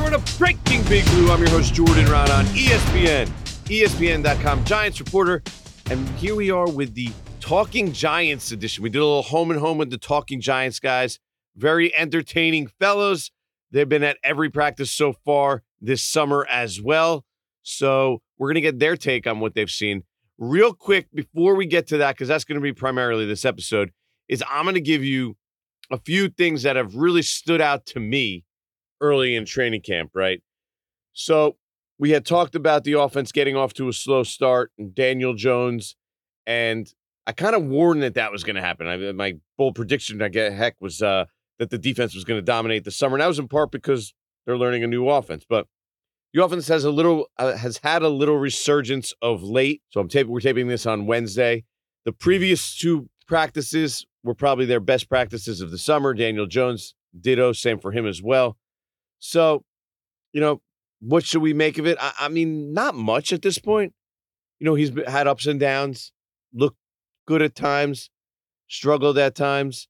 Welcome to Breaking Big Blue. I'm your host, Jordan Raanan ESPN, ESPN.com Giants reporter. And here we are with the Talking Giants edition. We did a little home and home with the Talking Giants guys. Very entertaining fellows. They've been at every practice so far this summer as well. So we're going to get their take on what they've seen. Real quick, before we get to that, because that's going to be primarily this episode, is I'm going to give you a few things that have really stood out to me early in training camp, right? So we had talked about the offense getting off to a slow start and Daniel Jones, and I kind of warned that that was going to happen. I, my bold prediction, I get heck, was uh, that the defense was going to dominate the summer, and that was in part because they're learning a new offense. But the offense has a little uh, has had a little resurgence of late. So I'm taping. We're taping this on Wednesday. The previous two practices were probably their best practices of the summer. Daniel Jones, ditto, same for him as well. So, you know, what should we make of it? I, I mean, not much at this point. You know, he's had ups and downs, looked good at times, struggled at times.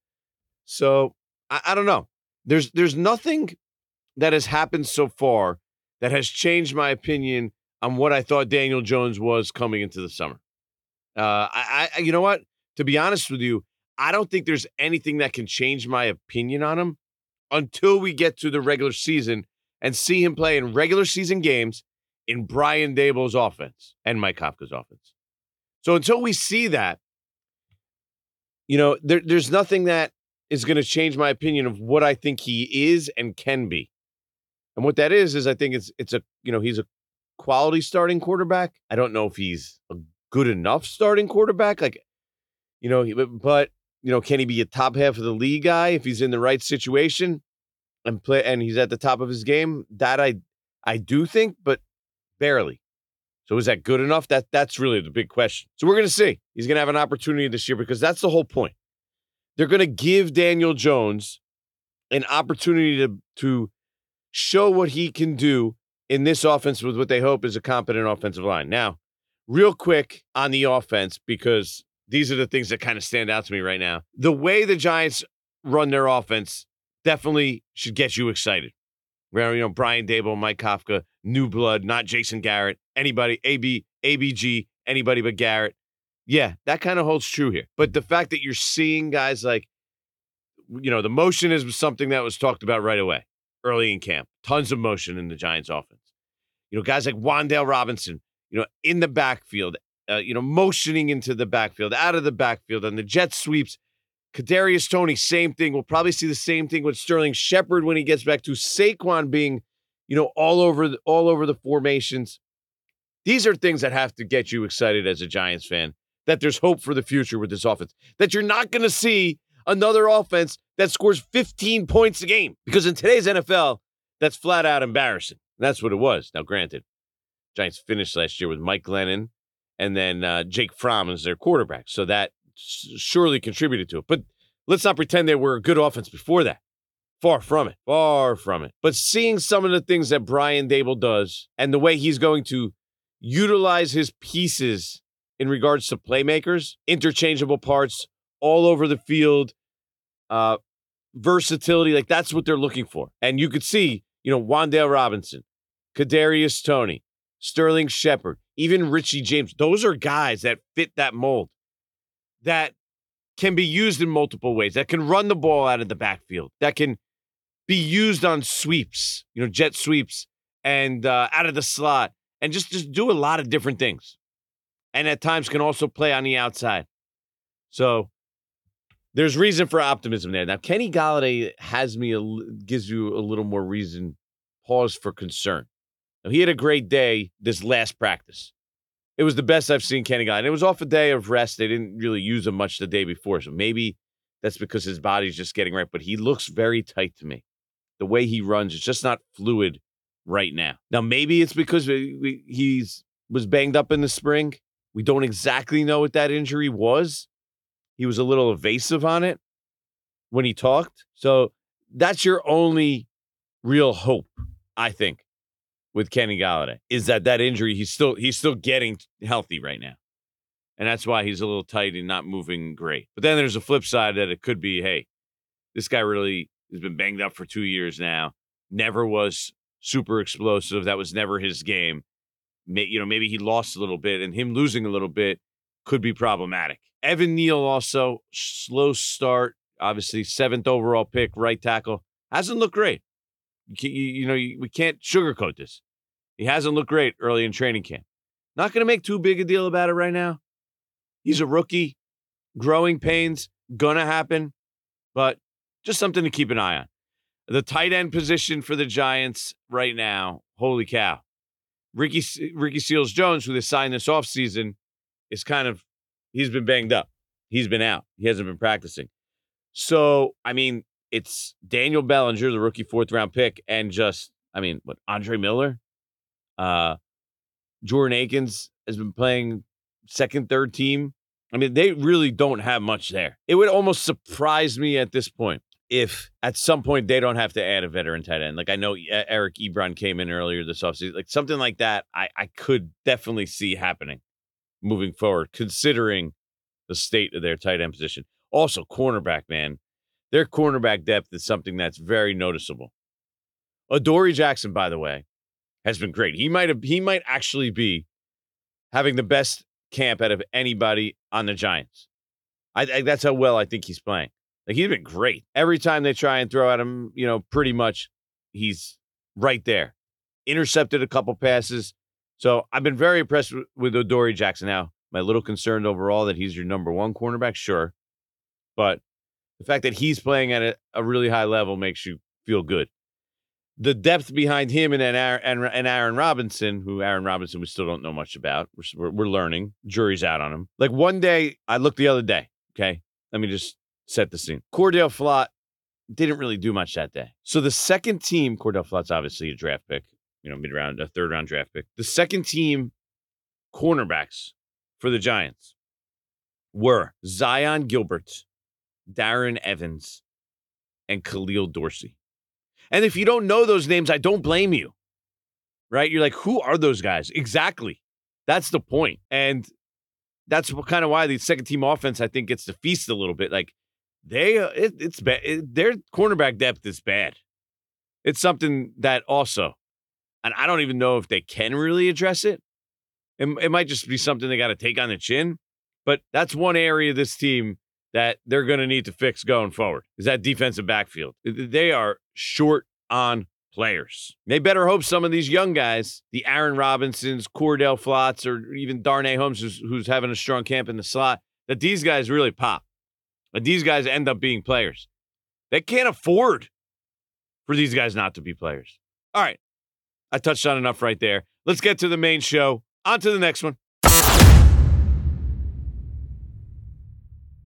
So I, I don't know. There's there's nothing that has happened so far that has changed my opinion on what I thought Daniel Jones was coming into the summer. Uh, I, I, you know what? To be honest with you, I don't think there's anything that can change my opinion on him until we get to the regular season and see him play in regular season games in Brian Daboll's offense and Mike Kafka's offense. So until we see that, you know, there, there's nothing that is going to change my opinion of what I think he is and can be. And what that is is I think it's it's a you know he's a quality starting quarterback. I don't know if he's a good enough starting quarterback. Like, you know, but you know, can he be a top half of the league guy if he's in the right situation and play and he's at the top of his game? That I I do think, but barely. So is that good enough? That that's really the big question. So we're gonna see. He's gonna have an opportunity this year because that's the whole point. They're gonna give Daniel Jones an opportunity to to show what he can do in this offense with what they hope is a competent offensive line. Now, real quick on the offense, because these are the things that kind of stand out to me right now. The way the Giants run their offense definitely should get you excited. Where, you know, Brian Daboll, Mike Kafka, new blood, not Jason Garrett, anybody, AB, ABG, anybody but Garrett. Yeah, that kind of holds true here. But the fact that you're seeing guys like, you know, the motion is something that was talked about right away early in camp. Tons of motion in the Giants offense. You know, guys like Wan'Dale Robinson, you know, in the backfield, uh, you know, motioning into the backfield, out of the backfield, and the jet sweeps. Kadarius Toney, same thing. We'll probably see the same thing with Sterling Shepard when he gets back to Saquon being, you know, all over the, all over the formations. These are things that have to get you excited as a Giants fan. That there's hope for the future with this offense. That you're not going to see another offense that scores 15 points a game because in today's NFL, that's flat out embarrassing. And that's what it was. Now, granted, Giants finished last year with Mike Glennon and then uh, Jake Fromm is their quarterback. So that surely contributed to it. But let's not pretend they were a good offense before that. Far from it. Far from it. But seeing some of the things that Brian Daboll does and the way he's going to utilize his pieces in regards to playmakers, interchangeable parts all over the field, uh, versatility, like that's what they're looking for. And you could see, you know, Wan'Dale Robinson, Kadarius Toney, Sterling Shepard, even Richie James. Those are guys that fit that mold that can be used in multiple ways, that can run the ball out of the backfield, that can be used on sweeps, you know, jet sweeps and uh, out of the slot and just, just do a lot of different things. And at times can also play on the outside. So there's reason for optimism there. Now, Kenny Golladay has me, a, gives you a little more reason, pause for concern. Now, he had a great day this last practice. It was the best I've seen Kenny Golladay. It was off a day of rest. They didn't really use him much the day before. So maybe that's because his body's just getting right. But he looks very tight to me. The way he runs is just not fluid right now. Now, maybe it's because he's was banged up in the spring. We don't exactly know what that injury was. He was a little evasive on it when he talked. So that's your only real hope, I think, with Kenny Golladay is that that injury he's still he's still getting healthy right now, and that's why he's a little tight and not moving great. But then there's a flip side that it could be, hey, this guy really has been banged up for two years now. Never was super explosive. That was never his game. May, you know, maybe he lost a little bit, and him losing a little bit could be problematic. Evan Neal also slow start, obviously seventh overall pick, right tackle, hasn't looked great. You, you know, you, we can't sugarcoat this. He hasn't looked great early in training camp. Not going to make too big a deal about it right now. He's a rookie, growing pains gonna happen, but just something to keep an eye on. The tight end position for the Giants right now, holy cow. Ricky Ricky Seals Jones, who they signed this offseason, is kind of he's been banged up. He's been out. He hasn't been practicing. So, I mean, it's Daniel Bellinger, the rookie fourth round pick, and just, I mean, what, Andre Miller? Uh Jordan Akins has been playing second, third team. I mean, they really don't have much there. It would almost surprise me at this point if at some point they don't have to add a veteran tight end. Like I know Eric Ebron came in earlier this offseason. Like something like that, I, I could definitely see happening moving forward, considering the state of their tight end position. Also, cornerback, man. Their cornerback depth is something that's very noticeable. Adoree Jackson, by the way, has been great. He might have he might actually be having the best camp out of anybody on the Giants. I, I, that's how well I think he's playing. Like he's been great. Every time they try and throw at him, you know, pretty much he's right there. Intercepted a couple passes. So I've been very impressed with, with Adoree Jackson. Now, my little concerned overall that he's your number one cornerback? Sure. But the fact that he's playing at a, a really high level makes you feel good the depth behind him and Aaron, and, and Aaron Robinson, who Aaron Robinson we still don't know much about. We're, we're learning. Jury's out on him. Like one day, I looked the other day. Okay, let me just set the scene. Cordell Flott didn't really do much that day. So the second team, Cordell Flott's obviously a draft pick, you know, mid round, a third round draft pick. The second team cornerbacks for the Giants were Zyon Gilbert, Darren Evans, and Khalil Dorsey. And if you don't know those names, I don't blame you. Right? You're like, who are those guys? Exactly. That's the point. And that's kind of why the second team offense, I think, gets to feast a little bit. Like they, uh, it, it's bad. It, their cornerback depth is bad. It's something that also, and I don't even know if they can really address it. It, it might just be something they got to take on the chin. But that's one area this team that they're going to need to fix going forward is that defensive backfield. They are short on players. They better hope some of these young guys, the Aaron Robinsons, Cordell Flotts, or even Darnay Holmes, who's, who's having a strong camp in the slot, that these guys really pop. That these guys end up being players. They can't afford for these guys not to be players. All right. I touched on enough right there. Let's get to the main show. On to the next one.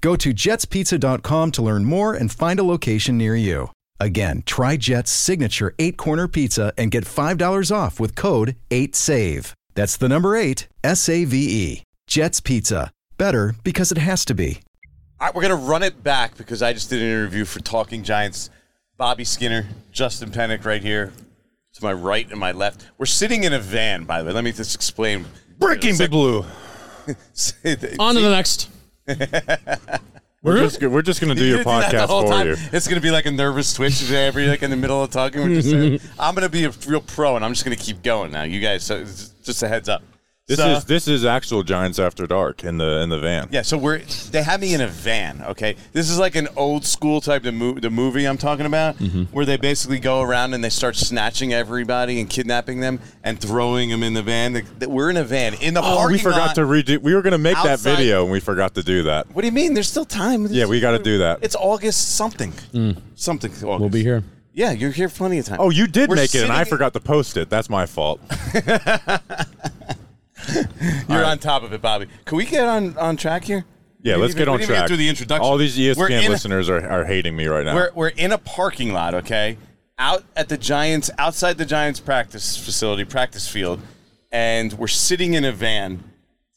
Go to jetspizza.com to learn more and find a location near you. Again, try Jet's signature eight corner pizza and get $5 off with code 8SAVE. That's the number eight, S A V E. Jet's Pizza. Better because it has to be. All right, we're going to run it back because I just did an interview for Talking Giants. Bobby Skinner, Justin Pennick right here to my right and my left. We're sitting in a van, by the way. Let me just explain. Breaking Big Blue. On to the next. We're just we're just gonna do your podcast for time. you. It's gonna be like a nervous twitch every like in the middle of talking. We're just saying, I'm gonna be a real pro, and I'm just gonna keep going now. You guys, so just a heads up. This So- is this is actual Giants After Dark in the in the van. Yeah, so we're they have me in a van. Okay, this is like an old school type of mo- the movie I'm talking about, mm-hmm. where they basically go around and they start snatching everybody and kidnapping them and throwing them in the van. They- they- We're in a van in the Oh, parking we forgot lot. to redo. We were going to make that video and we forgot to do that. What do you mean? There's still time. Yeah, we gotta do that. It's August something. Mm. Something. August. We'll be here. Yeah, you're here plenty of time. Oh, you did We're make it, and I forgot to post it. That's my fault. You're on top of it, Bobby. Can we get on on track here? Yeah, We let's get on track. Through the introduction. All these ESPN a- listeners are, are hating me right now. We're, we're in a parking lot, okay? Out at the Giants, outside the Giants practice facility, practice field, and we're sitting in a van,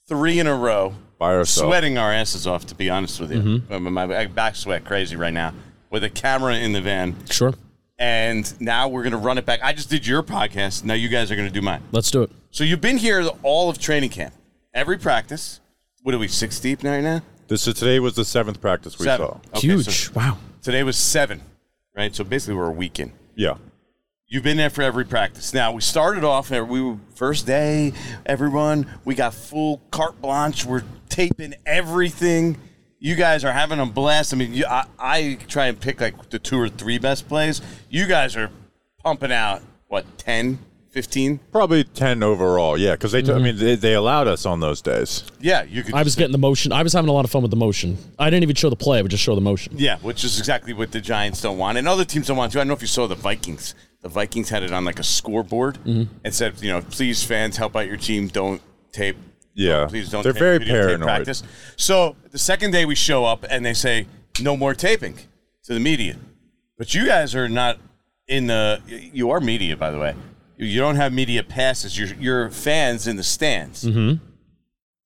three in a row, By ourselves. sweating our asses off. To be honest with you, mm-hmm. my, my back sweat crazy right now with a camera in the van, Sure. And now we're gonna run it back. I just did your podcast. Now you guys are gonna do mine. Let's do it. So you've been here all of training camp, every practice. What are we six deep right now? this is, today was the seventh practice we Seven. saw. Okay, Huge. so wow. today was seven, right? So basically we're a week in. Yeah. You've been there for every practice. Now we started off. We were first day. Everyone, we got full carte blanche. We're taping everything. You guys are having a blast. I mean, you, I, I try and pick like the two or three best plays. You guys are pumping out what 10, 15? Probably 10 overall. Yeah, because they, t- Mm-hmm. I mean, they, they allowed us on those days. Yeah, you could. I was just- getting the motion. I was having a lot of fun with the motion. I didn't even show the play. I would just show the motion. Yeah, which is exactly what the Giants don't want, and other teams don't want to. I don't know if you saw the Vikings. The Vikings had it on like a scoreboard Mm-hmm. and said, you know, please fans help out your team. Don't tape. Yeah. please don't. They're tape, very paranoid. Practice. So the second day we show up and they say no more taping to the media, but you guys are not in the. You are media, by the way. You don't have media passes. You're, you're fans in the stands. Mm-hmm.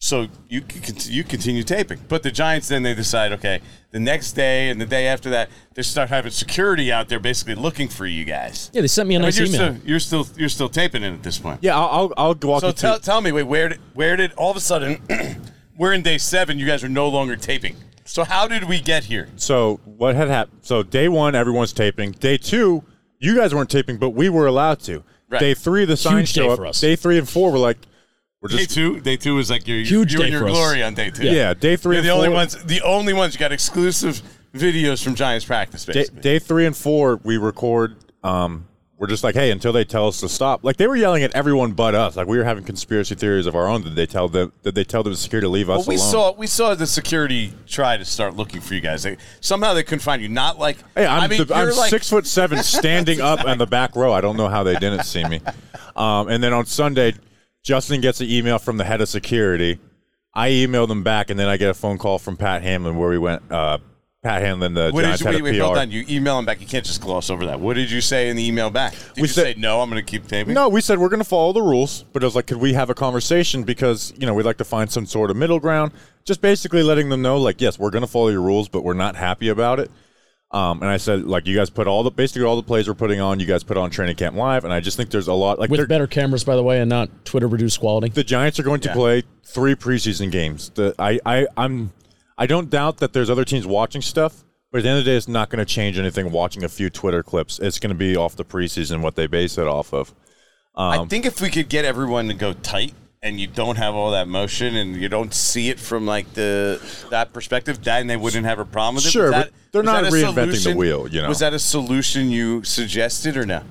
So you you continue taping, but the Giants then they decide, okay, the next day and the day after that, they start having security out there, basically looking for you guys. Yeah, they sent me a But nice you're email. still you're still you're still taping it at this point. Yeah, I'll, I'll, I'll walk So you tell, through. tell me, wait, where did where did all of a sudden we're in day seven? You guys are no longer taping. So how did we get here? So what had happened? So day one, everyone's taping. Day two, you guys weren't taping, but we were allowed to. Right. Day three, the signs Huge day show up. for us. Day three and four were like, we're Day two, day two is like your Huge you day and your for us. glory on day two. yeah. Day 3 You're and the only four, ones. The only ones you got exclusive videos from Giants practice. Day, Basically. day three and four, we record. Um, we're just like, hey, until they tell us to stop. Like they were yelling at everyone but us. Like we were having conspiracy theories of our own. Did they tell them? Did they tell the security to leave us Well, we alone? saw we saw the security try to start looking for you guys. They, somehow they couldn't find you. Not like Hey, I'm, I mean, the, I'm like, six foot seven, standing up in the back row. I don't know how they didn't see me. Um, and then on Sunday, Justin gets an email from the head of security. I emailed him back, and then I get a phone call from Pat Hanlon where we went. Uh, Pat Hanlon, the What did Giants you head wait, wait, hold on. You email him back. You can't just gloss over that. What did you say in the email back? Did We you said- say no? I'm going to keep taping. No, we said we're going to follow the rules, but it was like, could we have a conversation? Because you know we'd like to find some sort of middle ground. Just basically letting them know, like, yes, we're going to follow your rules, but we're not happy about it. Um, and I said, like, you guys put all the basically all the plays we're putting on. You guys put on training camp live, and I just think there's a lot like With better cameras, by the way, and not Twitter reduced quality. the Giants are going to Yeah. play three preseason games. The, I, I, I'm, I don't doubt that there's other teams watching stuff, but at the end of the day, it's not going to change anything. Watching a few Twitter clips, it's going to be off the preseason what they base it off of. Um, I think if we could get everyone to go tight and you don't have all that motion and you don't see it from like the that perspective, then they wouldn't have a problem with it. Sure, Was but they're not that reinventing the wheel, you know. Was that a solution you suggested or no?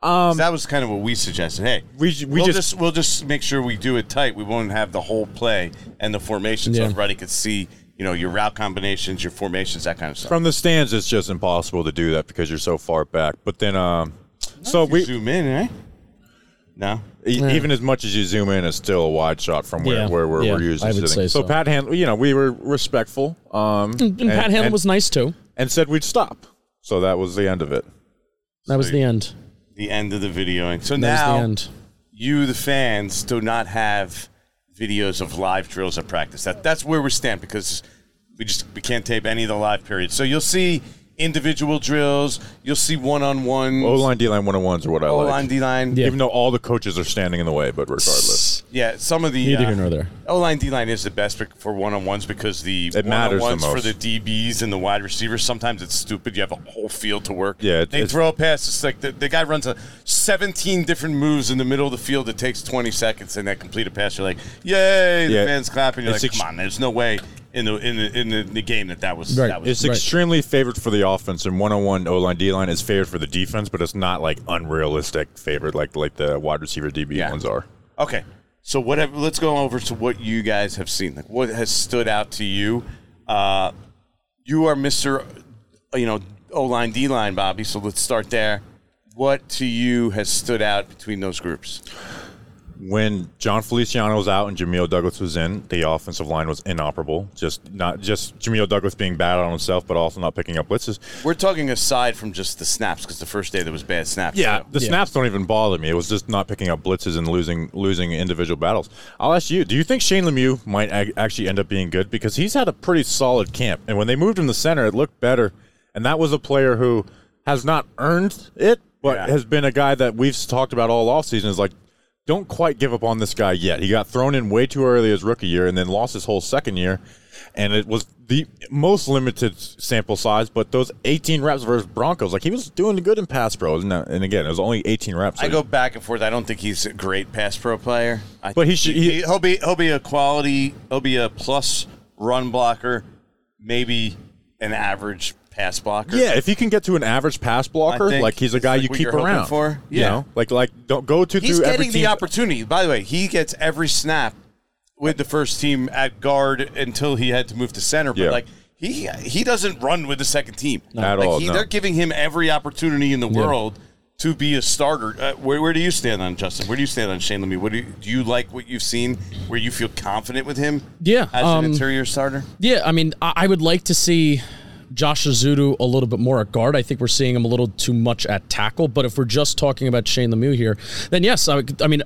Um, that was kind of what we suggested. Hey, We we will just- just, we'll just make sure we do it tight. We won't have the whole play and the formation, so everybody could see, you know, your route combinations, your formations, that kind of stuff. From the stands, it's just impossible to do that because you're so far back. But then, um, so we zoom in, right? No, e- even as much as you zoom in, it's still a wide shot from where, Yeah, where we're, yeah, we're usually I would sitting. say so. Pat Hanlon, you know, we were respectful. Um, and, Pat Hanlon and- was nice too. and said we'd stop. So that was the end of it. That was the end. the end of the videoing. So That now was the end. you, the fans, do not have videos of live drills at practice. That that's where we stand because we just we can't tape any of the live periods. So you'll see individual drills. You'll see one on one. O line, D line, one on ones are what I O like. O line, D line. Yeah. Even though all the coaches are standing in the way, but regardless, Yeah, some of the Neither uh, here nor there. O line, D line is the best bec- for one on ones because the It matters the one-on-ones for the DBs and the wide receivers. Sometimes it's stupid. You have a whole field to work. Yeah, it- they it's- throw a pass. It's like the, the guy runs a 17 different moves in the middle of the field. It takes 20 seconds, and that complete a pass. You're like, yay! The Yeah. fans clapping. You're It's like, ex- come on, there's no way in the in the in the, the game that that was Right. that was it's Right. extremely favored for the offense, and one on one O line, D line is favored for the defense, but it's not like unrealistic favored like like the wide receiver DB Yeah. ones are. Okay. So whatever. Let's go over to what you guys have seen. Like what has stood out to you? Uh, you are Mister, you know, O line, D line, Bobby. So let's start there. What to you has stood out between those groups? When Jon Feliciano was out and Jamil Douglas was in, the offensive line was inoperable. Just not just Jamil Douglas being bad on himself, but also not picking up blitzes. We're talking aside from just the snaps because the first day there was bad snaps. Yeah, too. the snaps don't even bother me. It was just not picking up blitzes and losing losing individual battles. I'll ask you: Do you think Shane Lemieux might ag- actually end up being good because he's had a pretty solid camp, and when they moved him to center, it looked better. And that was a player who has not earned it, but Yeah. has been a guy that we've talked about all offseason is like. Don't quite give up on this guy yet. He got thrown in way too early his rookie year and then lost his whole second year. And it was the most limited sample size, but those 18 reps versus Broncos, like he was doing good in pass pro. And, again, it was only 18 reps. I go back and forth. I don't think he's a great pass pro player. I But he should- he- will be he'll be a quality. He'll be a plus run blocker, maybe an average pass blocker. Yeah, if he can get to an average pass blocker, think like he's a guy like you keep around for. You Yeah. know, like like don't go to He's through every getting the team- opportunity. By the way, he gets every snap with the first team at guard until he had to move to center. But Yeah. like he he doesn't run with the second team At like all, He, no. They're giving him every opportunity in the world to be a starter. Uh, where, where do you stand on Justin? Where do you stand on Shane Lemieux? What do you, do you like what you've seen? Where you feel confident with him? Yeah, as um, an interior starter. Yeah, I mean, I, I would like to see Josh Ezeudu a little bit more at guard. I think we're seeing him a little too much at tackle. But if we're just talking about Shane Lemieux here, then yes, I, I mean,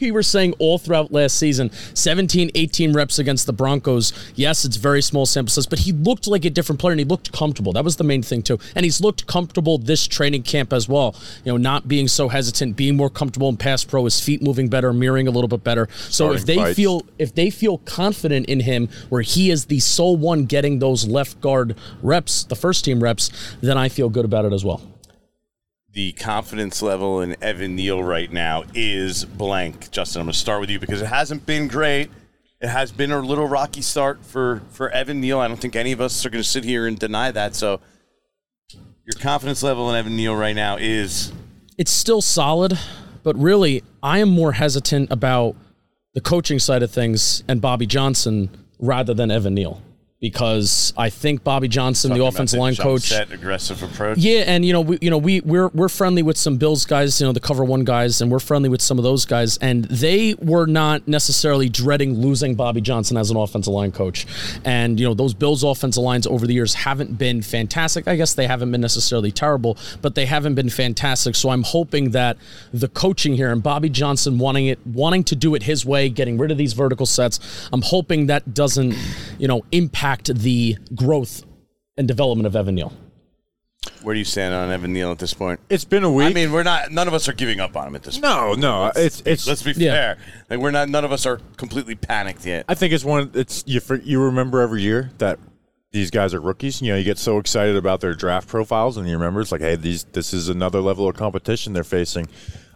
we were saying all throughout last season 17, 18 reps against the Broncos. Yes, it's very small sample size, but he looked like a different player and he looked comfortable. That was the main thing, too. And he's looked comfortable this training camp as well. You know, not being so hesitant, being more comfortable in pass pro, his feet moving better, mirroring a little bit better. So if they fights. feel if they feel confident in him where he is the sole one getting those left guard reps, the first team reps, then I feel good about it as well. The confidence level in Evan Neal right now is blank. Justin, I'm going to start with you because it hasn't been great. It has been a little rocky start for for Evan Neal. I don't think any of us are going to sit here and deny that. So, your confidence level in Evan Neal right now is It's still solid, but really I am more hesitant about the coaching side of things and Bobby Johnson rather than Evan Neal. Because I think Bobby Johnson, the talking about offensive line coach, set aggressive approach. Yeah, and you know, we you know we we're we're friendly with some Bills guys, you know, the cover one guys, and we're friendly with some of those guys, and they were not necessarily dreading losing Bobby Johnson as an offensive line coach. And you know, those Bills offensive lines over the years haven't been fantastic. I guess they haven't been necessarily terrible, but they haven't been fantastic. So I'm hoping that the coaching here and Bobby Johnson wanting it wanting to do it his way, getting rid of these vertical sets, I'm hoping that doesn't, you know, impact the growth and development of Evan Neal. Where do you stand on Evan Neal at this point? It's been a week. I mean, we're not. None of us are giving up on him at this point. no, no, it's it's. Let's be Yeah. fair. Like we're not. None of us are completely panicked yet. I think it's one. It's you. For, you remember every year that these guys are rookies. You know, you get so excited about their draft profiles, and you remember it's like, hey, these this is another level of competition they're facing.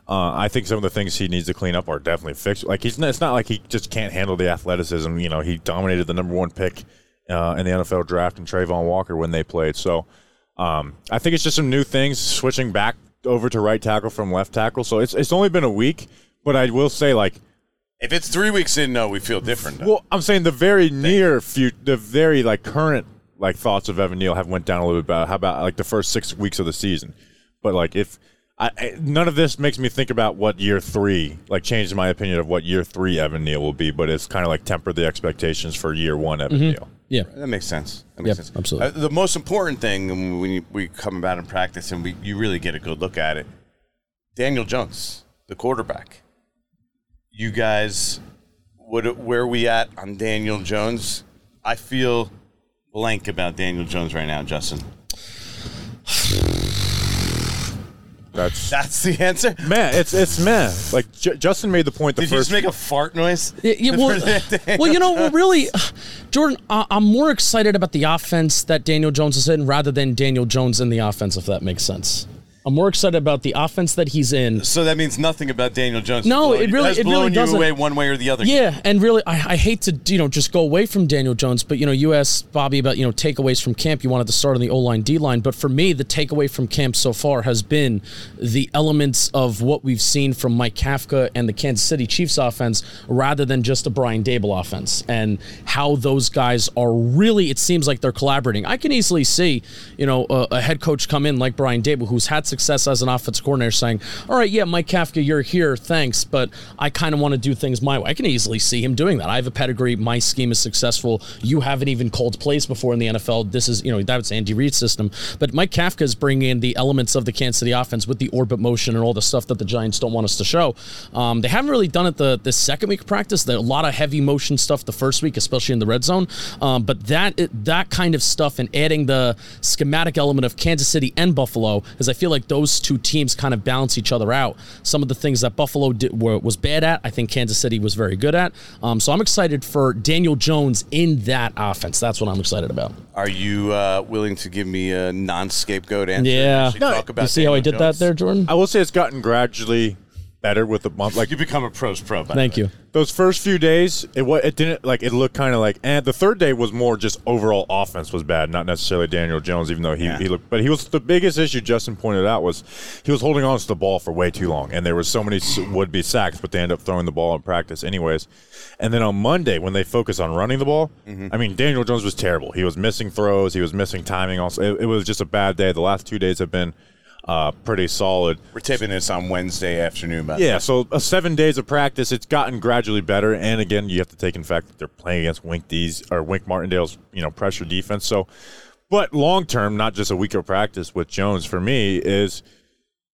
Uh, I think some of the things he needs to clean up are definitely fixed. Like he's, not, it's not like he just can't handle the athleticism. You know, he dominated the number one pick uh, in the NFL draft and Travon Walker when they played. So um, I think it's just some new things, switching back over to right tackle from left tackle. So it's it's only been a week, but I will say like If it's three weeks in, no, we feel different. well, I'm saying the very near future, the very like current like thoughts of Evan Neal have went down a little bit about how about like the first six weeks of the season, but like if I, I none of this makes me think about what year three like changes my opinion of what year three Evan Neal will be, but it's kind of like temper the expectations for year one Evan Neal. Yeah. That makes sense. That makes Yep, sense. absolutely. Uh, the most important thing when you, we come about in practice and we you really get a good look at it, Daniel Jones, the quarterback. You guys, what where are we at on Daniel Jones? I feel blank about Daniel Jones right now, Justin. That's That's the answer. meh. It's it's meh. Like J- Justin made the point. The Did you first just make a fart noise? Yeah, yeah, well, well, you know, well, really, Jordan, I- I'm more excited about the offense that Daniel Jones is in rather than Daniel Jones in the offense, if that makes sense. I'm more excited about the offense that he's in. So that means nothing about Daniel Jones. No, Blown- it really- has it really blown you doesn't. away one way or the other. Yeah, and really, I, I hate to you know just go away from Daniel Jones, but you know you asked Bobby about you know takeaways from camp. You wanted to start on the O line, D line, but for me, the takeaway from camp so far has been the elements of what we've seen from Mike Kafka and the Kansas City Chiefs offense, rather than just a Brian Daboll offense, and how those guys are really. It seems like they're collaborating. I can easily see you know a, a head coach come in like Brian Daboll, who's had success as an offensive coordinator, saying, "All right, yeah, Mike Kafka, you're here, thanks, but I kind of want to do things my way." I can easily see him doing that. I have a pedigree. My scheme is successful. You haven't even called plays before in the NFL. This is, you know, that's Andy Reid's system. But Mike Kafka is bringing in the elements of the Kansas City offense with the orbit motion and all the stuff that the Giants don't want us to show. Um, they haven't really done it the the second week of practice. A lot of heavy motion stuff the first week, especially in the red zone. Um, but that that kind of stuff and adding the schematic element of Kansas City and Buffalo, is I feel like those two teams kind of balance each other out. Some of the things that Buffalo did, were, was bad at, I think Kansas City was very good at. Um, so I'm excited for Daniel Jones in that offense. That's what I'm excited about. Are you uh, willing to give me a non-scapegoat answer? and Yeah. actually No, talk about you see how I Daniel did that there, Jordan? I will say it's gotten gradually better with the month. Like You become a pros pro. by Thank way. you. Those first few days, it it didn't like it looked kind of like. And the third day was more just overall offense was bad, not necessarily Daniel Jones, even though he, Yeah. he looked. But he was the biggest issue. Justin pointed out was he was holding on to the ball for way too long, and there were so many would be sacks, but they end up throwing the ball in practice anyways. And then on Monday when they focus on running the ball, Mm-hmm. I mean Daniel Jones was terrible. He was missing throws, he was missing timing. Also, it, it was just a bad day. The last two days have been. Uh, pretty solid. We're taping this on Wednesday afternoon. By Yeah, so uh, seven days of practice, it's gotten gradually better. And again, you have to take in fact that they're playing against Wink D's or Wink Martindale's, you know, pressure defense. So, but long term, not just a week of practice with Jones for me is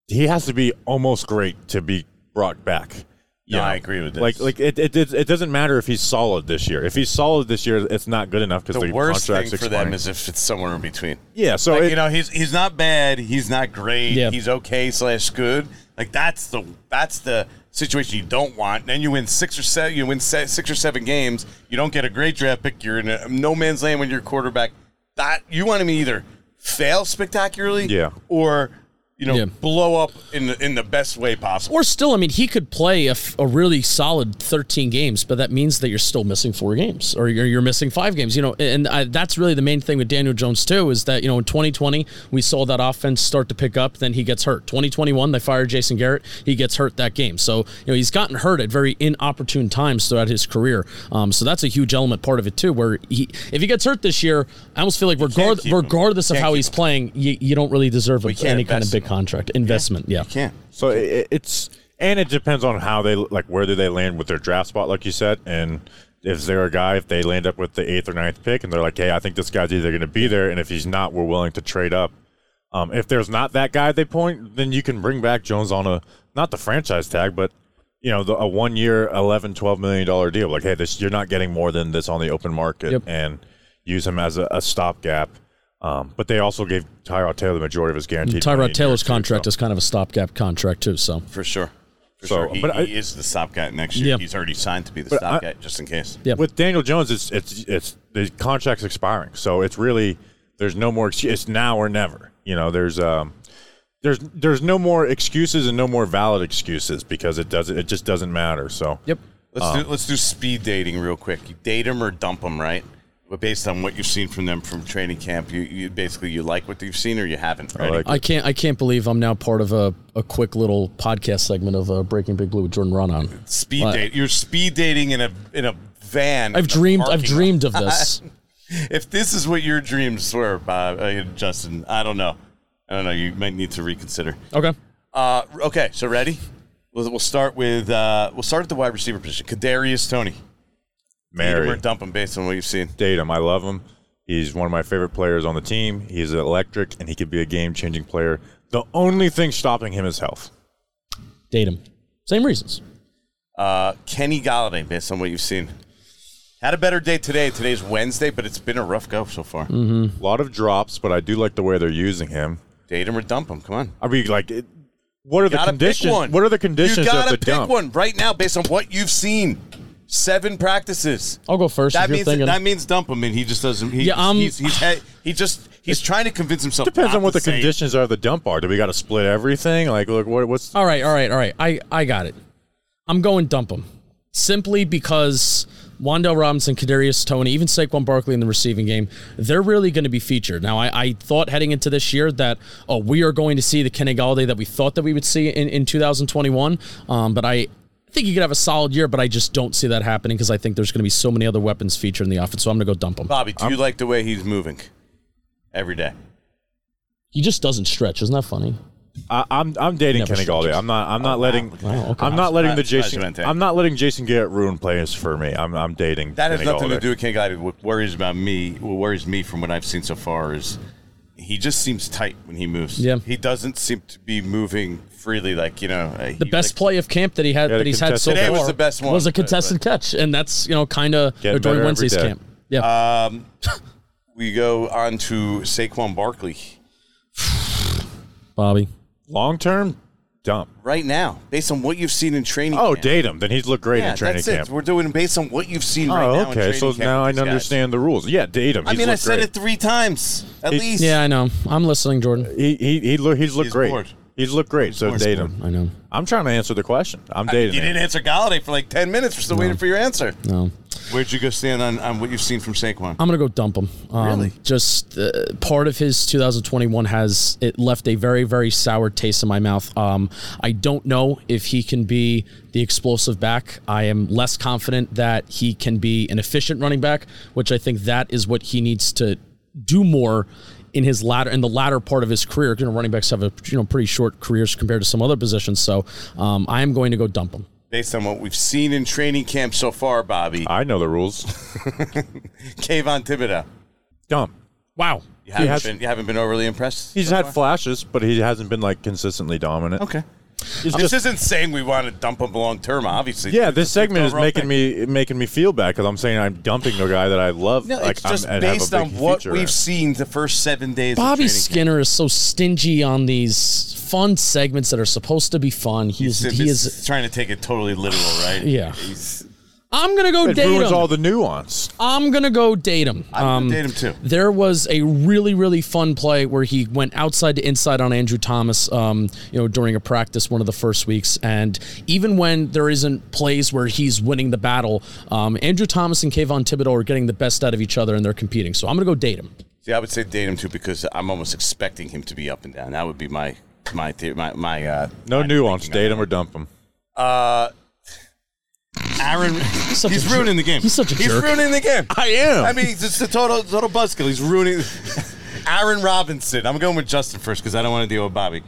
he has to be almost great to be brought back. You No, I agree with this. Like, like it, it, it, it doesn't matter if he's solid this year. If he's solid this year, it's not good enough because the the, worst thing for expiring. them is if it's somewhere in between. yeah. So Like, it, you know, he's he's not bad. He's not great. Yeah. He's okay slash good. Like that's the that's the situation you don't want. Then you win six or seven. You win six or seven games. You don't get a great draft pick. You're in a no man's land when you're quarterback. That you want him either fail spectacularly, Yeah. or you know Yeah. blow up in the in the best way possible. Or still, I mean, he could play a, f- a really solid 13 games, but that means that you're still missing four games, or you're, you're missing five games. You know, and I, that's really the main thing with Daniel Jones too is that you know in 2020 we saw that offense start to pick up, then he gets hurt. 2021 they fired Jason Garrett, he gets hurt that game. So you know he's gotten hurt at very inopportune times throughout his career. Um, so that's a huge element part of it too. Where he, if he gets hurt this year, I almost feel like regard, regardless of how he's him. playing, you, you don't really deserve a, any kind of big. Contract investment. Yeah. Can't. So it, it's and it depends on how they like where do they land with their draft spot, like you said, and if they're a guy if they land up with the eighth or ninth pick and they're like, hey, I think this guy's either going to be there, and if he's not, we're willing to trade up. Um, if there's not that guy they point, then you can bring back Jones on a not the franchise tag, but you know the, a one year 11 12 million dollar deal. Like, hey, this you're not getting more than this on the open market, Yep. and use him as a, a stopgap. Um, but they also gave Tyrod Taylor the majority of his guaranteed. money in Tyrod Taylor's two, contract so- is kind of a stopgap contract too. So For sure. For So, sure. He, but I- he is the stopgap next year. Yeah. He's already signed to be the stopgap just in case. Yeah. with Daniel Jones, it's it's it's the contract's expiring, so it's really there's no more. excuse. It's now or never. You know, there's um there's there's no more excuses and no more valid excuses because it doesn't it just doesn't matter. So yep. Let's Um, do let's do speed dating real quick. You date them or dump them, right? But based on what you've seen from them from training camp, you, you basically you like what you've seen or you haven't. Right? like I can't. I can't believe I'm now part of a, a quick little podcast segment of uh, Breaking Big Blue with Jordan Raanan. speed What? date. You're speed dating in a in a van. I've dreamed. I've parking lot. dreamed of this. if this is what your dreams were, Bob, uh, Justin, I don't know. I don't know. You might need to reconsider. Okay. Uh, okay, so ready? We'll, we'll start with uh, we'll start at the wide receiver position. Kadarius Toney. Date him or Mary, dump him based on what you've seen. date him. I love him. He's one of my favorite players on the team. He's electric, and he could be a game changing player. The only thing stopping him is health. Date him. Same reasons. Uh, Kenny Golladay, based on what you've seen. Had a better day today. Today's Wednesday, but it's been a rough go so far. Mm-hmm. A lot of drops, but I do like the way they're using him. Date him or dump him. Come on. I mean, like it, What are You the conditions? What are the conditions You gotta of the pick dump? one right now based on what you've seen. Seven practices. I'll go first. That if you're means thinking. that means dump him, and he just doesn't. He, Yeah, um, he's, he's he, he just he's trying to convince himself. Depends not on what to the say conditions are of the dump are. Do we got to split everything? Like, look, what, what's All right, all right, all right. I, I got it. I'm going dump him. Simply because Wan'Dale Robinson, Kadarius Toney, even Saquon Barkley in the receiving game, they're really going to be featured. Now, I, I thought heading into this year that, oh, we are going to see the Kenny Golladay that we thought that we would see in, in 2021. Um, but I think he could have a solid year, but I just don't see that happening because I think there's going to be so many other weapons featured in the offense. So I'm going to go dump him. Bobby, do you like the way he's moving every day? He just doesn't stretch. Isn't that funny? I, I'm I'm dating Never Kenny Golladay. stretches. I'm not I'm not oh, letting Wow, okay. I'm not letting the surprised- surprised Jason you went there. I'm not letting Jason Garrett ruin plays for me. I'm I'm dating That has Kenny nothing Golladay. to do with Ken Golladay. What worries about me, what worries me from what I've seen so far is he just seems tight when he moves. Yeah. he doesn't seem to be moving freely. Like you know, uh, The best play of camp that he had Yeah, that he's had so contested far was the best one, was a but- contested catch, and that's you know kind of during Wednesday's camp. Yeah, Um, we go on to Saquon Barkley Bobby. Long term dump. right now, based on what you've seen in training. Oh, camp. date him. Then he's looked great Yeah, in training that's camp. it. We're doing based on what you've seen oh, right oh, now. in okay. training So camp now I with these guys. understand the rules. Yeah, date him. I He's mean, I said great. it three times at He- least. Yeah, I know. I'm listening, Jordan. He he he look, he's looked He's great. bored. He's looked great. So date him. I know. I'm trying to answer the question. I'm dating You him. didn't answer Golladay for like ten minutes. We're still waiting for your answer. No, Where'd you go stand on, on what you've seen from Saquon? I'm gonna go dump him. Um, Really? Just uh, part of his 2021 has it left a very very sour taste in my mouth. Um, I don't know if he can be the explosive back. I am less confident that he can be an efficient running back, which I think that is what he needs to do more in his latter in the latter part of his career. You know, running backs have a you know pretty short careers compared to some other positions. So um, I am going to go dump him. Based on what we've seen in training camp so far, Bobby, I know the rules. Kayvon Thibodeaux. Dumb. Wow. You haven't, has- been, you haven't been overly impressed? He's so had far? flashes, but he hasn't been like consistently dominant. Okay. He's This just- isn't saying we want to dump him long term, obviously. yeah, this segment is making thing. me making me feel bad because I'm saying I'm dumping a guy that I love. No, like it's just I'm, and have a based on what we've in. seen the first seven days. of Bobby training camp. Skinner is so stingy on these fun segments that are supposed to be fun. He's He's, he he's is. trying to take it totally literal, right? Yeah. He's, I'm gonna go It date ruins him. all the nuance. I'm gonna go date him. I'm Um, gonna date him too. There was a really, really fun play where he went outside to inside on Andrew Thomas, um, you know, during a practice one of the first weeks. And even when there isn't plays where he's winning the battle, um, Andrew Thomas and Kayvon Thibodeaux are getting the best out of each other and they're competing. So I'm going to go date him. See, I would say date him too because I'm almost expecting him to be up and down. That would be my my theory, my my. Uh, No my nuance. Date him or dump him. Uh, Aaron, such he's a jerk. ruining the game. He's such a He's jerk. ruining the game. I am. I mean, he's just a total total buzzkill. He's ruining. Aaron Robinson. I'm going with Justin first because I don't want to deal with Bobby.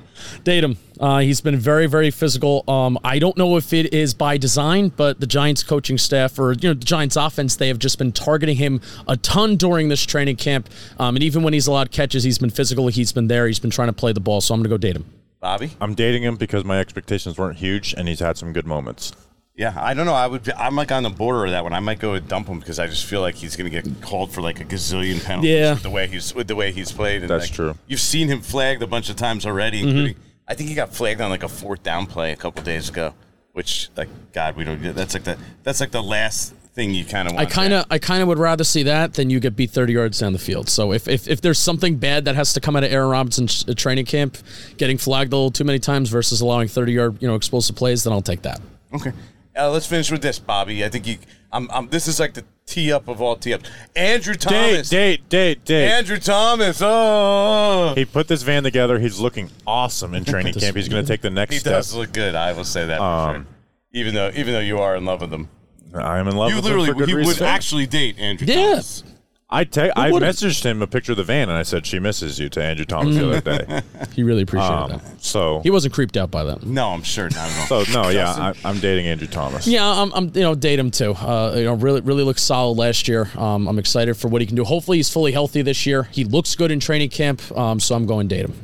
Date him. Uh, he's been very, very physical. Um, I don't know if it is by design, but the Giants coaching staff or you know the Giants offense, they have just been targeting him a ton during this training camp. Um, and even when he's allowed catches, he's been physical. He's been there. He's been trying to play the ball. So I'm going to go date him. Bobby. I'm dating him because my expectations weren't huge, and he's had some good moments. Yeah, I don't know. I would. I'm like on the border of that one. I might go with dump him because I just feel like he's going to get called for like a gazillion penalties. Yeah. with the way he's with the way he's played. And That's like, true. You've seen him flagged a bunch of times already. Mm-hmm. Including, I think he got flagged on like a fourth down play a couple days ago. Which, like, God, we don't. That's like the that's like the last thing you kind of. I kind of, I kind of would rather see that than you get beat 30 yards down the field. So if, if, if there's something bad that has to come out of Aaron Robinson's uh, training camp, getting flagged a little too many times versus allowing 30 yard, you know, explosive plays, then I'll take that. Okay. Uh, let's finish with this, Bobby. I think you. I'm, I'm. This is like the tee up of all tee ups. Andrew Date, Thomas. date, date, date. Date. Andrew Thomas. Oh. He put this van together. He's looking awesome in training camp. He's going to take the next He step. does look good. I will say that. for Um, sure. Even though, even though you are in love with him, I am in love you with literally him for good he would actually date Andrew. yes. Thomas. I te- I messaged him a picture of the van, and I said she misses you to Andrew Thomas the other day. He really appreciated Um, that. so He wasn't creeped out by that. No, I'm sure not at all. so no, yeah, I, I'm dating Andrew Thomas. Yeah, I'm, I'm you know date him too. Uh, you know, really really looks solid last year. Um, I'm excited for what he can do. Hopefully, he's fully healthy this year. He looks good in training camp. Um, so I'm going date him.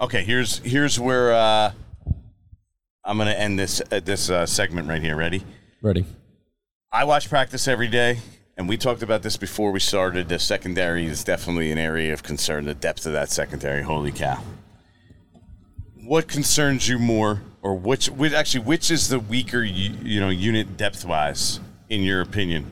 Okay, here's here's where uh, I'm gonna end this uh, this uh, segment right here. Ready? Ready? I watch practice every day, and we talked about this before we started. The secondary is definitely an area of concern. The depth of that secondary, holy cow! what concerns you more, or which, which actually, which is the weaker, you, you know, unit depth wise, in your opinion?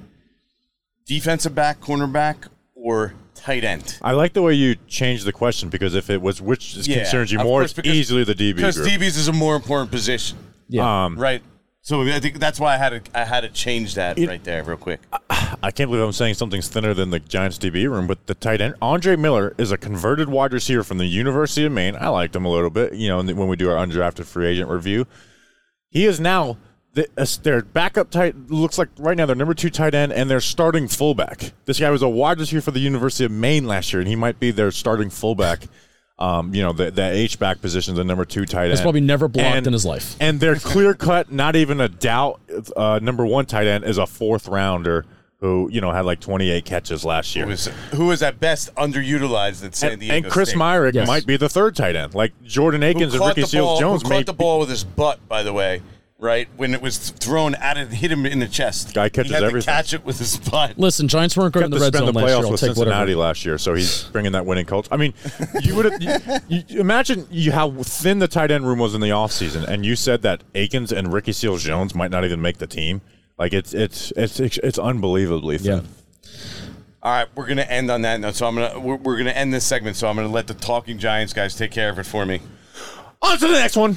Defensive back, cornerback, or tight end? I like the way you changed the question because if it was which Yeah, concerns you more, course, it's because- easily the DB Because group. DBs is a more important position, Yeah. um, right? So I think that's why I had to I had to change that right there, real quick. I can't believe I'm saying something's thinner than the Giants DB room, but the tight end Andre Miller is a converted wide receiver from the University of Maine. I liked him a little bit, you know, when we do our undrafted free agent review. He is now the, uh, their backup tight. Looks like right now their number two tight end and their starting fullback. This guy was a wide receiver for the University of Maine last year, and he might be their starting fullback. Um, you know, the, the H back position, the number two tight end. He's probably never blocked And- in his life. And they're clear cut, not even a doubt, uh, number one tight end is a fourth rounder who, you know, had like 28 catches last year. Who was who at best underutilized at San and, Diego? and Chris State. Myarick Yes. might be the third tight end. Like Jordan who Akins and Ricky the Seals-Jones. who may caught the ball with his butt, by the way, right when it was thrown at it, hit him in the chest. Guy catches he had everything. To catch it with his butt. Listen, Giants weren't going got to to the red spend zone the last year. playoffs I'll with take Cincinnati whatever. last year, so he's bringing that winning culture. I mean, you would have you, you imagine you how thin the tight end room was in the offseason, and you said that Akins and Ricky Seals Jones might not even make the team. Like it's it's it's it's unbelievably thin. Yeah. All right, we're gonna end on that note. So I'm gonna we're, we're gonna end this segment. So I'm gonna let the talking Giants guys take care of it for me. On to the next one.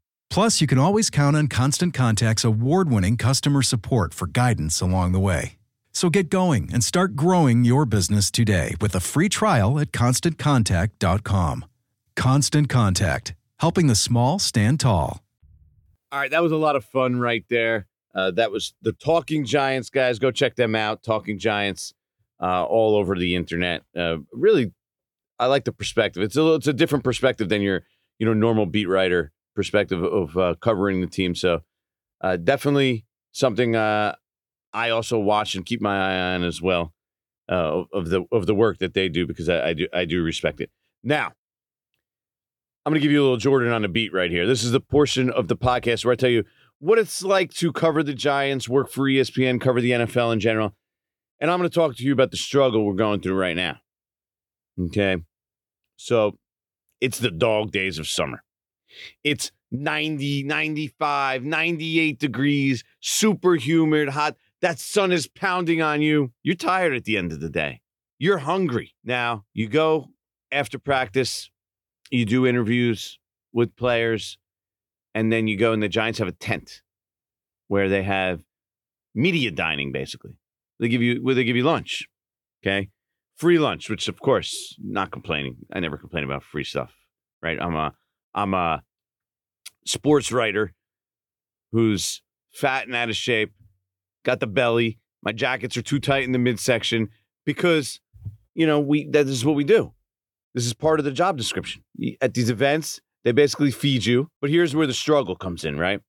Plus, you can always count on Constant Contact's award winning customer support for guidance along the way. So get going and start growing your business today with a free trial at constantcontact.com. Constant Contact, helping the small stand tall. All right, that was a lot of fun right there. Uh, that was the Talking Giants guys. Go check them out. Talking Giants, uh, all over the internet. Uh, really, I like the perspective. It's a it's a different perspective than your you know normal beat writer perspective of uh, covering the team. So uh, definitely something uh, I also watch and keep my eye on as well uh, of the of the work that they do because I, I do I do respect it. Now, I'm going to give you a little Jordan on the beat right here. This is the portion of the podcast where I tell you what it's like to cover the Giants, work for ESPN, cover the NFL in general. And I'm going to talk to you about the struggle we're going through right now. Okay. So it's the dog days of summer. It's 90, 95, 98 degrees, super humid, hot. That sun is pounding on you. You're tired at the end of the day. You're hungry. Now, you go after practice, you do interviews with players, and then you go and the Giants have a tent where they have media dining basically. They give you where they give you lunch. Okay. Free lunch, which of course, not complaining. I never complain about free stuff. Right. I'm a I'm a sports writer who's fat and out of shape, got the belly. My jackets are too tight in the midsection because, you know, we that is what we do. This is part of the job description. At these events, they basically feed you, but here's where the struggle comes in, right?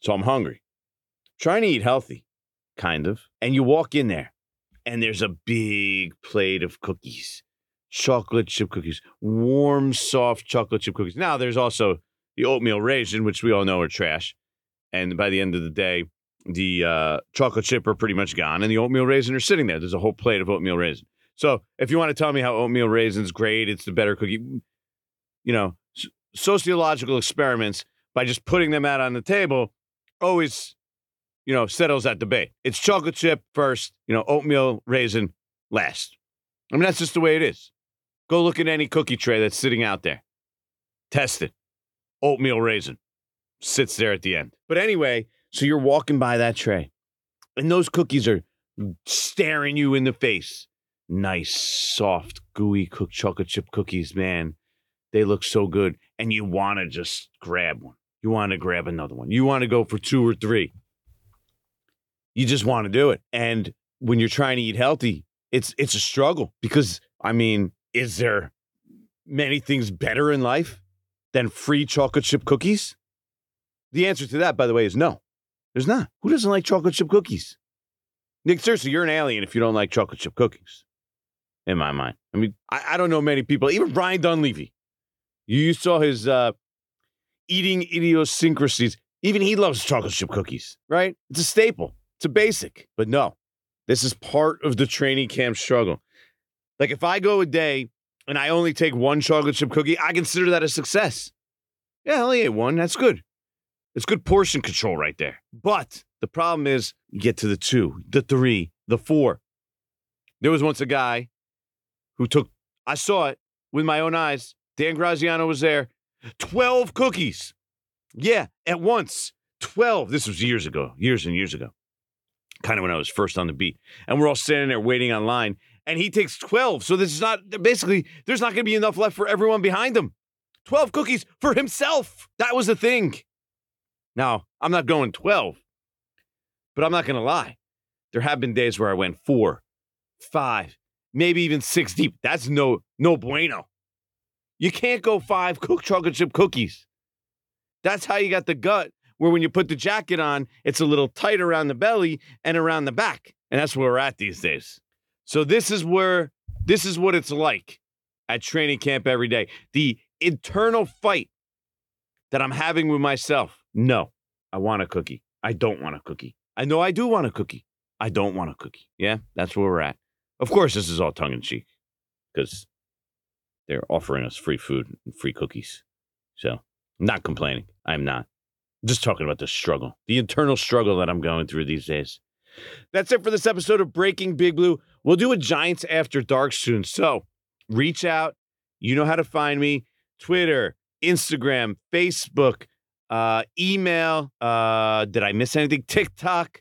So I'm hungry, trying to eat healthy, kind of. And you walk in there, and there's a big plate of cookies, chocolate chip cookies, warm, soft chocolate chip cookies. Now, there's also the oatmeal raisin, which we all know are trash. And by the end of the day, the uh, chocolate chip are pretty much gone, and the oatmeal raisin are sitting there. There's a whole plate of oatmeal raisin. So if you want to tell me how oatmeal raisin's great, it's the better cookie, you know, sociological experiments by just putting them out on the table always, you know, settles that debate. It's chocolate chip first, you know, oatmeal raisin last. I mean, that's just the way it is. Go look at any cookie tray that's sitting out there. Test it. Oatmeal raisin sits there at the end. But anyway, so you're walking by that tray, and those cookies are staring you in the face. Nice, soft, gooey cooked chocolate chip cookies, man. They look so good. And you want to just grab one. You want to grab another one. You want to go for two or three. You just want to do it. And when you're trying to eat healthy, it's it's a struggle because I mean, is there many things better in life than free chocolate chip cookies? The answer to that, by the way, is no. There's not. Who doesn't like chocolate chip cookies? Nick, seriously, you're an alien if you don't like chocolate chip cookies, in my mind. I mean, I, I don't know many people, even Brian Dunleavy. You, saw his uh, eating idiosyncrasies. Even he loves chocolate chip cookies, right? It's a staple, it's a basic. But no, this is part of the training camp struggle. Like if I go a day and I only take one chocolate chip cookie, I consider that a success. Yeah, I only ate one. That's good. It's good portion control right there. But the problem is you get to the two, the three, the four. There was once a guy who took, I saw it with my own eyes. Dan Graziano was there. 12 cookies. Yeah, at once. 12. This was years ago, years and years ago. Kind of when I was first on the beat. And we're all standing there waiting online. And he takes 12. So this is not, basically, there's not going to be enough left for everyone behind him. 12 cookies for himself. That was the thing. Now, I'm not going 12, but I'm not going to lie. There have been days where I went four, five, maybe even six deep. That's no no bueno. You can't go five cooked chocolate chip cookies. That's how you got the gut, where when you put the jacket on, it's a little tight around the belly and around the back. And that's where we're at these days. So this is where this is what it's like at training camp every day. The internal fight that I'm having with myself. No, I want a cookie. I don't want a cookie. I know I do want a cookie. I don't want a cookie. Yeah, that's where we're at. Of course, this is all tongue in cheek because they're offering us free food and free cookies. So I'm not complaining. I'm not. I'm just talking about the struggle, the internal struggle that I'm going through these days. That's it for this episode of Breaking Big Blue. We'll do a Giants After Dark soon. So reach out. You know how to find me Twitter, Instagram, Facebook, uh, email. Uh, did I miss anything? TikTok.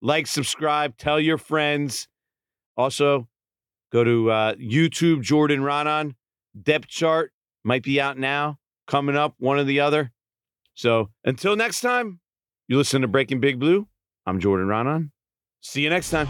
Like, subscribe, tell your friends. Also, go to uh, YouTube, Jordan Raanan. Depth chart might be out now, coming up, one or the other. So until next time, you listen to Breaking Big Blue. I'm Jordan Raanan. See you next time.